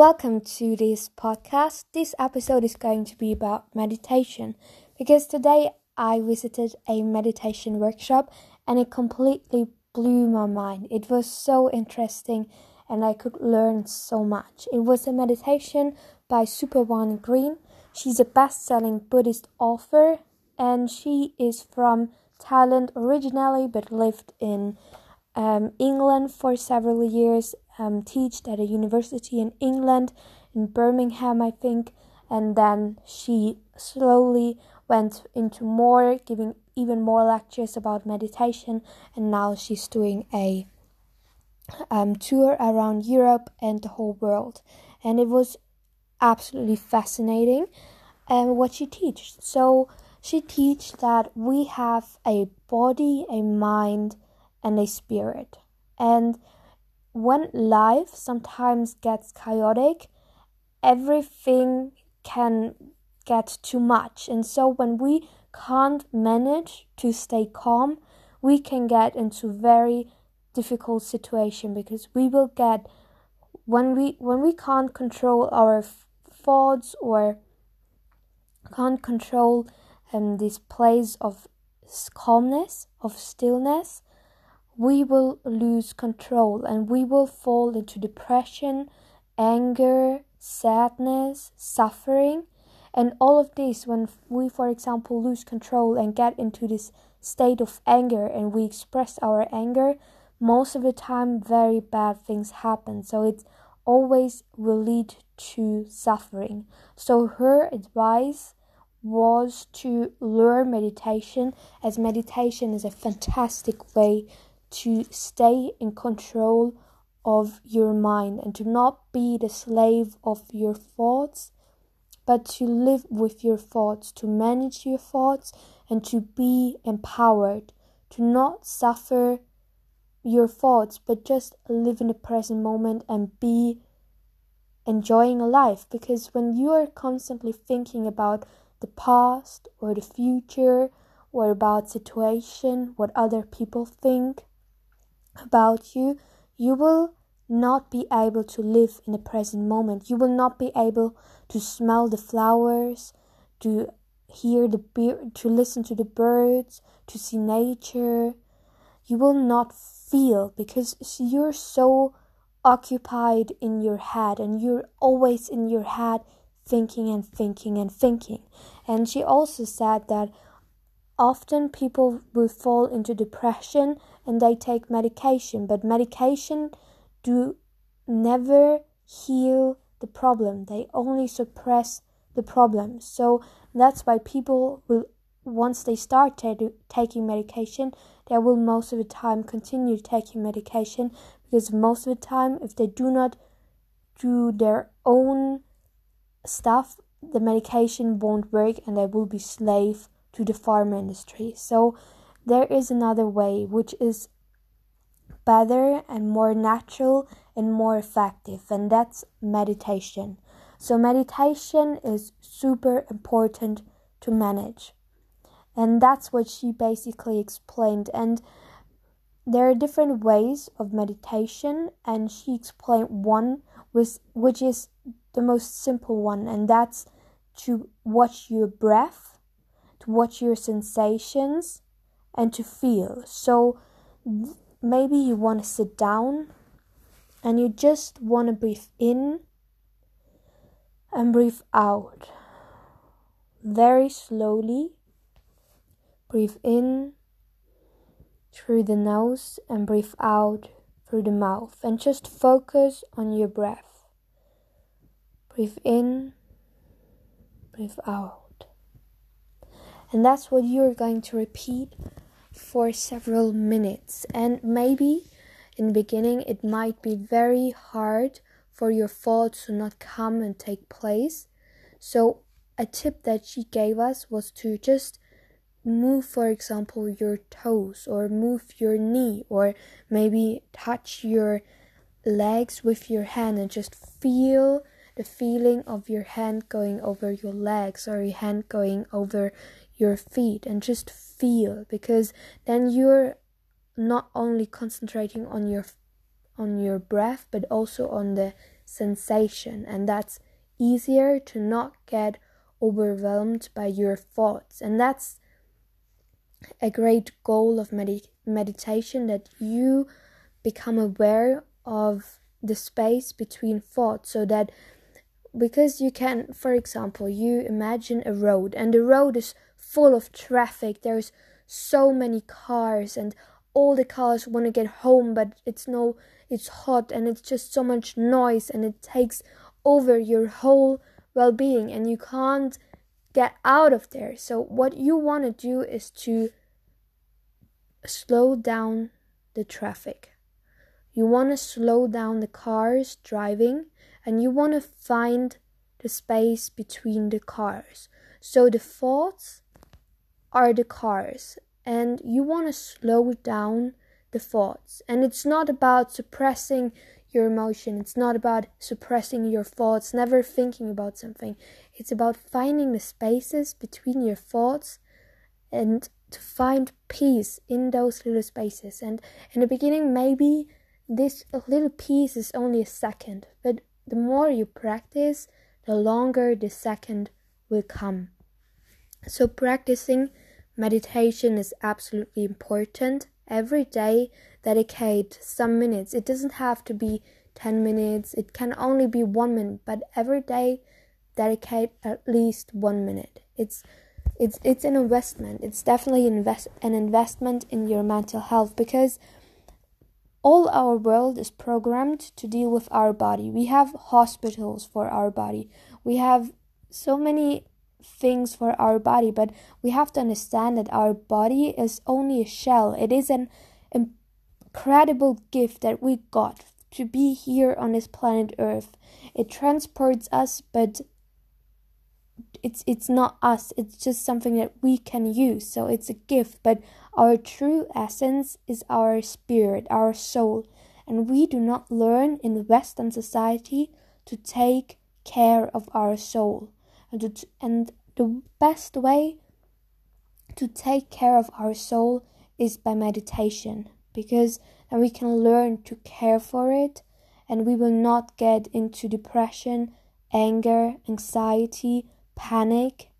welcome to this podcast. This episode is going to be about meditation because today I visited a meditation workshop and it completely blew my mind. It was so interesting and I could learn so much. It was a meditation by Supawan Green. She's a best selling Buddhist author and she is from Thailand originally but lived in um, England for several years um, at a university in England, in Birmingham, I think, and then she slowly went into more, giving even more lectures about meditation, and now she's doing a um, tour around Europe and the whole world, and it was absolutely fascinating um, what she teaches. So she teaches that we have a body, a mind, and a spirit, and when life sometimes gets chaotic, everything can get too much. And so when we can't manage to stay calm, we can get into very difficult situation because we will get when we when we can't control our thoughts or can't control um, this place of calmness of stillness we will lose control and we will fall into depression, anger, sadness, suffering. And all of this, when we, for example, lose control and get into this state of anger and we express our anger, most of the time, very bad things happen. So it always will lead to suffering. So her advice was to learn meditation, as meditation is a fantastic way to stay in control of your mind and to not be the slave of your thoughts, but to live with your thoughts, to manage your thoughts, and to be empowered, to not suffer your thoughts, but just live in the present moment and be enjoying a life. Because when you are constantly thinking about the past or the future or about situation, what other people think, about you, you will not be able to live in the present moment. You will not be able to smell the flowers, to hear the bir- to listen to the birds, to see nature. You will not feel because you're so occupied in your head and you're always in your head thinking and thinking and thinking. And she also said that often people will fall into depression and they take medication but medication do never heal the problem they only suppress the problem so that's why people will once they start t- taking medication they will most of the time continue taking medication because most of the time if they do not do their own stuff the medication won't work and they will be slave to the farm industry. So there is another way which is better and more natural and more effective, and that's meditation. So, meditation is super important to manage, and that's what she basically explained. And there are different ways of meditation, and she explained one which is the most simple one, and that's to watch your breath to watch your sensations and to feel. So maybe you want to sit down and you just want to breathe in and breathe out very slowly. Breathe in through the nose and breathe out through the mouth and just focus on your breath. Breathe in, breathe out. And that's what you're going to repeat for several minutes. And maybe in the beginning it might be very hard for your thoughts to not come and take place. So, a tip that she gave us was to just move, for example, your toes or move your knee or maybe touch your legs with your hand and just feel the feeling of your hand going over your legs or your hand going over your feet and just feel because then you're not only concentrating on your on your breath but also on the sensation, and that's easier to not get overwhelmed by your thoughts. And that's a great goal of med- meditation that you become aware of the space between thoughts so that because you can for example you imagine a road and the road is full of traffic. There's so many cars and all the cars want to get home but it's no it's hot and it's just so much noise and it takes over your whole well-being and you can't get out of there. So what you want to do is to slow down the traffic. You want to slow down the cars driving and you want to find the space between the cars so the thoughts are the cars and you want to slow down the thoughts. And it's not about suppressing your emotion, it's not about suppressing your thoughts, never thinking about something. It's about finding the spaces between your thoughts and to find peace in those little spaces. And in the beginning, maybe this little piece is only a second, but the more you practice, the longer the second will come. So, practicing meditation is absolutely important. Every day, dedicate some minutes. It doesn't have to be 10 minutes, it can only be one minute, but every day, dedicate at least one minute. It's it's it's an investment. It's definitely invest an investment in your mental health because all our world is programmed to deal with our body. We have hospitals for our body. We have so many things for our body, but we have to understand that our body is only a shell. It is an incredible gift that we got to be here on this planet Earth. It transports us, but it's it's not us. It's just something that we can use. So it's a gift, but our true essence is our spirit, our soul. And we do not learn in Western society to take care of our soul and, and the best way to take care of our soul is by meditation because then we can learn to care for it and we will not get into depression, anger, anxiety, panic.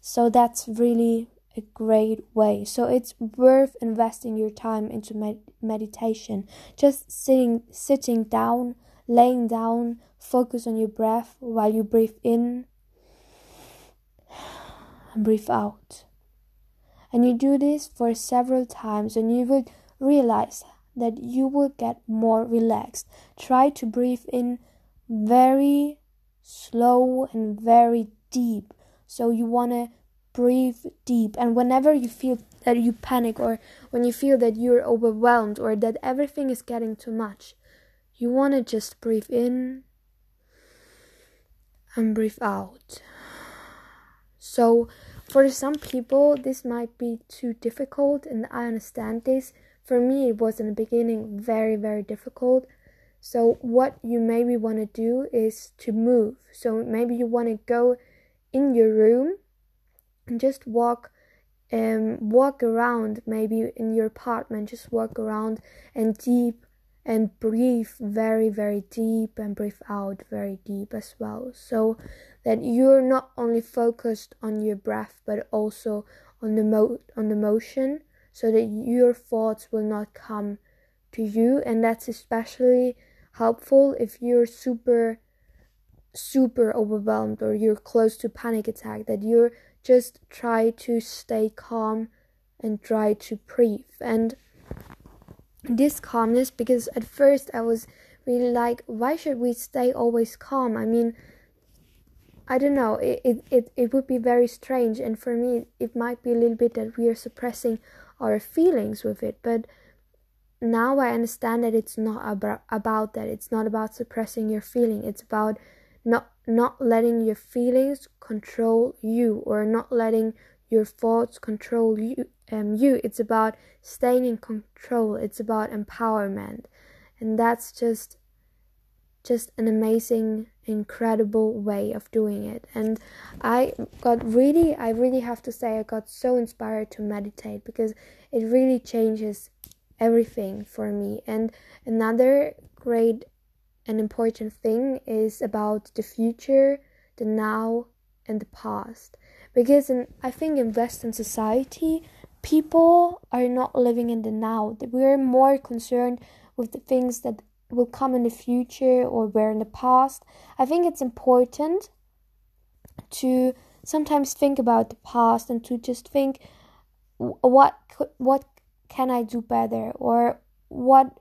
So that's really a great way. So it's worth investing your time into med- meditation. Just sitting sitting down, laying down, focus on your breath while you breathe in and breathe out. And you do this for several times and you will realize that you will get more relaxed. Try to breathe in very slow and very deep. So you want to breathe deep and whenever you feel that you panic or when you feel that you're overwhelmed or that everything is getting too much, you want to just breathe in and breathe out. So, for some people, this might be too difficult, and I understand this. For me, it was in the beginning very, very difficult. So, what you maybe want to do is to move. So, maybe you want to go in your room just walk um walk around maybe in your apartment just walk around and deep and breathe very very deep and breathe out very deep as well. So that you're not only focused on your breath but also on the mo on the motion so that your thoughts will not come to you. And that's especially helpful if you're super super overwhelmed or you're close to panic attack that you're just try to stay calm and try to breathe. And this calmness because at first I was really like why should we stay always calm? I mean I don't know. It, it, it, it would be very strange. And for me it might be a little bit that we are suppressing our feelings with it. But now I understand that it's not about, about that. It's not about suppressing your feeling. It's about not not letting your feelings control you or not letting your thoughts control you um you. It's about staying in control. It's about empowerment. And that's just just an amazing incredible way of doing it. And i got really i really have to say i got so inspired to meditate because it really changes everything for me. And another great an important thing is about the future, the now, and the past. Because in, I think in Western society, people are not living in the now. We're more concerned with the things that will come in the future or were in the past. I think it's important to sometimes think about the past and to just think what what can I do better or what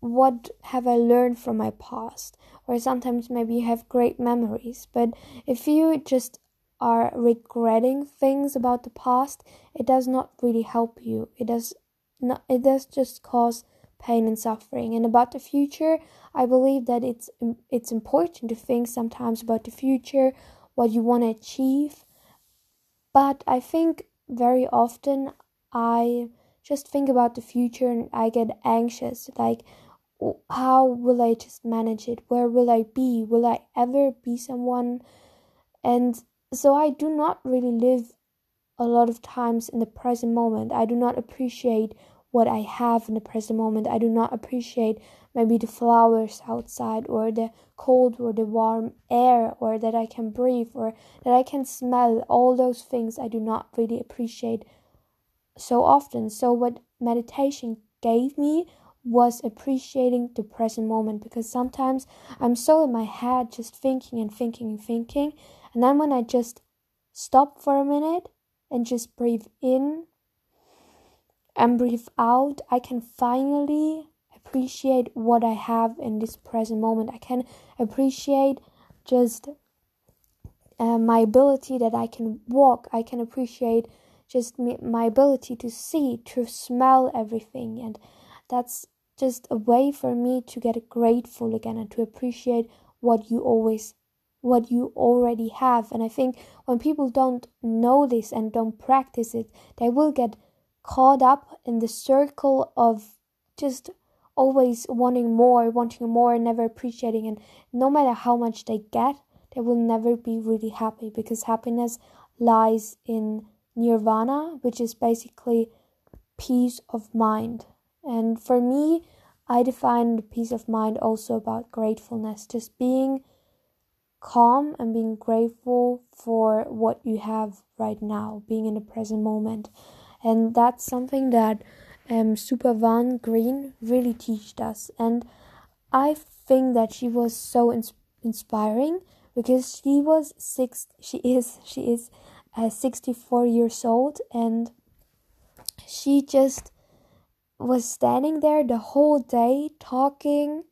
what have I learned from my past? Or sometimes maybe you have great memories but if you just are regretting things about the past it does not really help you. It does not it does just cause pain and suffering. And about the future i believe that it's it's important to think sometimes about the future what you want to achieve. But i think very often i just think about the future and i get anxious like how will i just manage it where will i be will i ever be someone and so i do not really live a lot of times in the present moment i do not appreciate what I have in the present moment. I do not appreciate maybe the flowers outside or the cold or the warm air or that I can breathe or that I can smell. All those things I do not really appreciate so often. So, what meditation gave me was appreciating the present moment because sometimes I'm so in my head just thinking and thinking and thinking. And then when I just stop for a minute and just breathe in and breathe out, I can finally appreciate what I have in this present moment. I can appreciate just uh, my ability that I can walk. I can appreciate just my ability to see, to smell everything. And that's just a way for me to get grateful again and to appreciate what you always what you already have and i think when people don't know this and don't practice it they will get caught up in the circle of just always wanting more, wanting more, never appreciating. And no matter how much they get, they will never be really happy because happiness lies in nirvana, which is basically peace of mind. And for me, I define peace of mind also about gratefulness, just being calm and being grateful for what you have right now, being in the present moment and that's something that um, Van Green really taught us. And I think that she was so ins- inspiring because she was six. She is. She is uh, sixty four years old, and she just was standing there the whole day talking.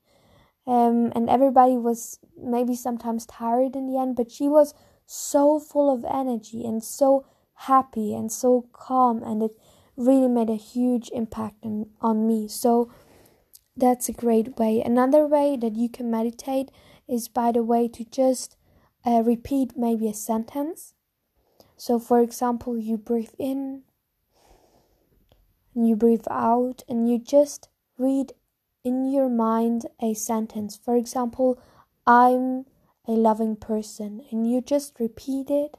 Um, and everybody was maybe sometimes tired in the end, but she was so full of energy and so happy and so calm and it really made a huge impact on, on me so that's a great way another way that you can meditate is by the way to just uh, repeat maybe a sentence so for example you breathe in and you breathe out and you just read in your mind a sentence for example i'm a loving person and you just repeat it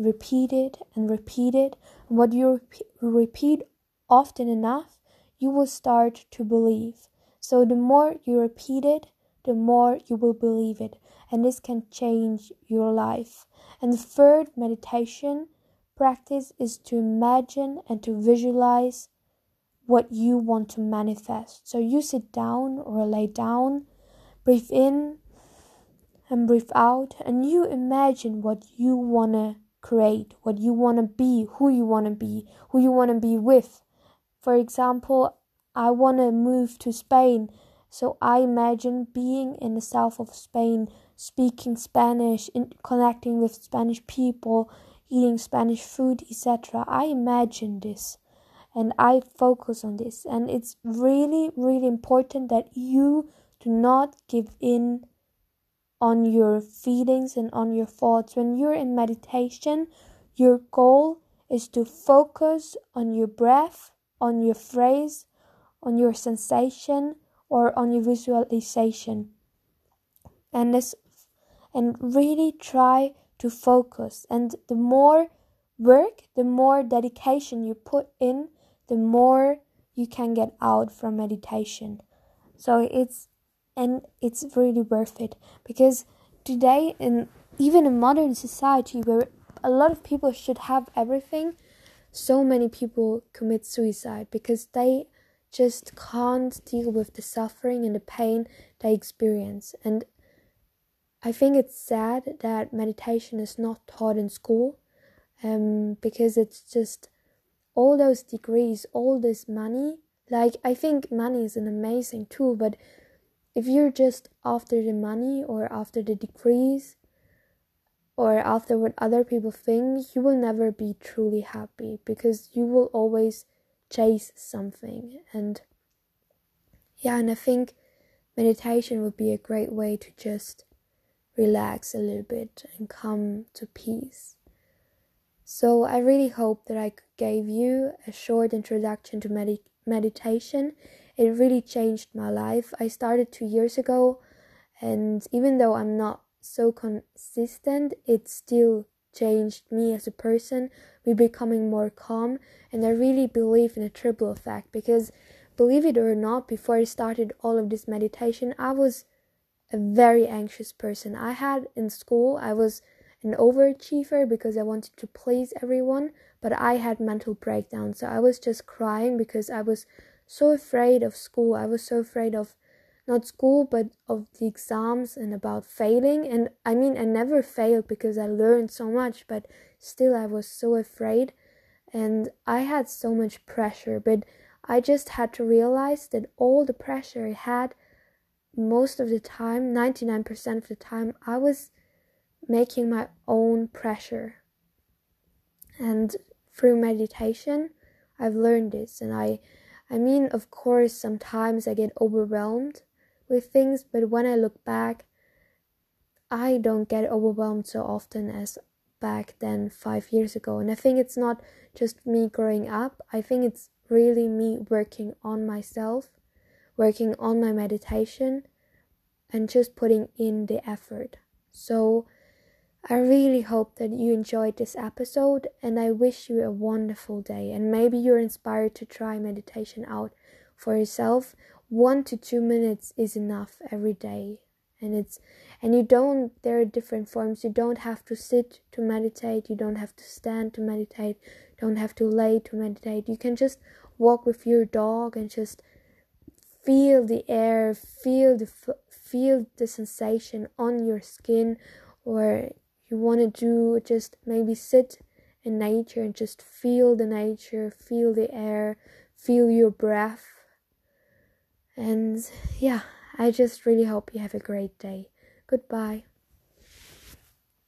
repeat it and repeat it. And what you repeat often enough, you will start to believe. So the more you repeat it, the more you will believe it. And this can change your life. And the third meditation practice is to imagine and to visualize what you want to manifest. So you sit down or lay down, breathe in and breathe out, and you imagine what you want to create, what you want to be, who you want to be, who you want to be with. For example, I want to move to Spain, so I imagine being in the south of Spain, speaking Spanish, in, connecting with Spanish people, eating Spanish food, etc. I imagine this and I focus on this. And it's really, really important that you do not give in on your feelings and on your thoughts. When you're in meditation, your goal is to focus on your breath, on your phrase, on your sensation, or on your visualization. And this and really try to focus. And the more work, the more dedication you put in, the more you can get out from meditation. So it's and it's really worth it because today in even in modern society where a lot of people should have everything so many people commit suicide because they just can't deal with the suffering and the pain they experience. And i think it's sad that meditation is not taught in school um, because it's just all those degrees all this money. Like i think money is an amazing tool but if you're just after the money or after the degrees or after what other people think, you will never be truly happy because you will always chase something. And yeah, and I think meditation would be a great way to just relax a little bit and come to peace. So I really hope that I gave you a short introduction to med- meditation it really changed my life. I started two years ago, and even though I'm not so consistent, it still changed me as a person, me becoming more calm, and I really believe in a triple effect because believe it or not, before I started all of this meditation, I was a very anxious person. I had in school, I was an overachiever because I wanted to please everyone, but I had mental breakdowns. So I was just crying because I was so afraid of school. I was so afraid of not school, but of the exams and about failing. And I mean, I never failed because I learned so much, but still, I was so afraid. And I had so much pressure, but I just had to realize that all the pressure I had, most of the time, 99% of the time, I was making my own pressure. And through meditation, I've learned this, and I I mean, of course, sometimes I get overwhelmed with things, but when I look back, I don't get overwhelmed so often as back then five years ago. And I think it's not just me growing up, I think it's really me working on myself, working on my meditation, and just putting in the effort. So, I really hope that you enjoyed this episode and I wish you a wonderful day. And maybe you're inspired to try meditation out for yourself. One to two minutes is enough every day. And it's and you don't there are different forms. You don't have to sit to meditate, you don't have to stand to meditate, don't have to lay to meditate. You can just walk with your dog and just feel the air, feel the feel the sensation on your skin or you want to do just maybe sit in nature and just feel the nature, feel the air, feel your breath. And yeah, I just really hope you have a great day. Goodbye.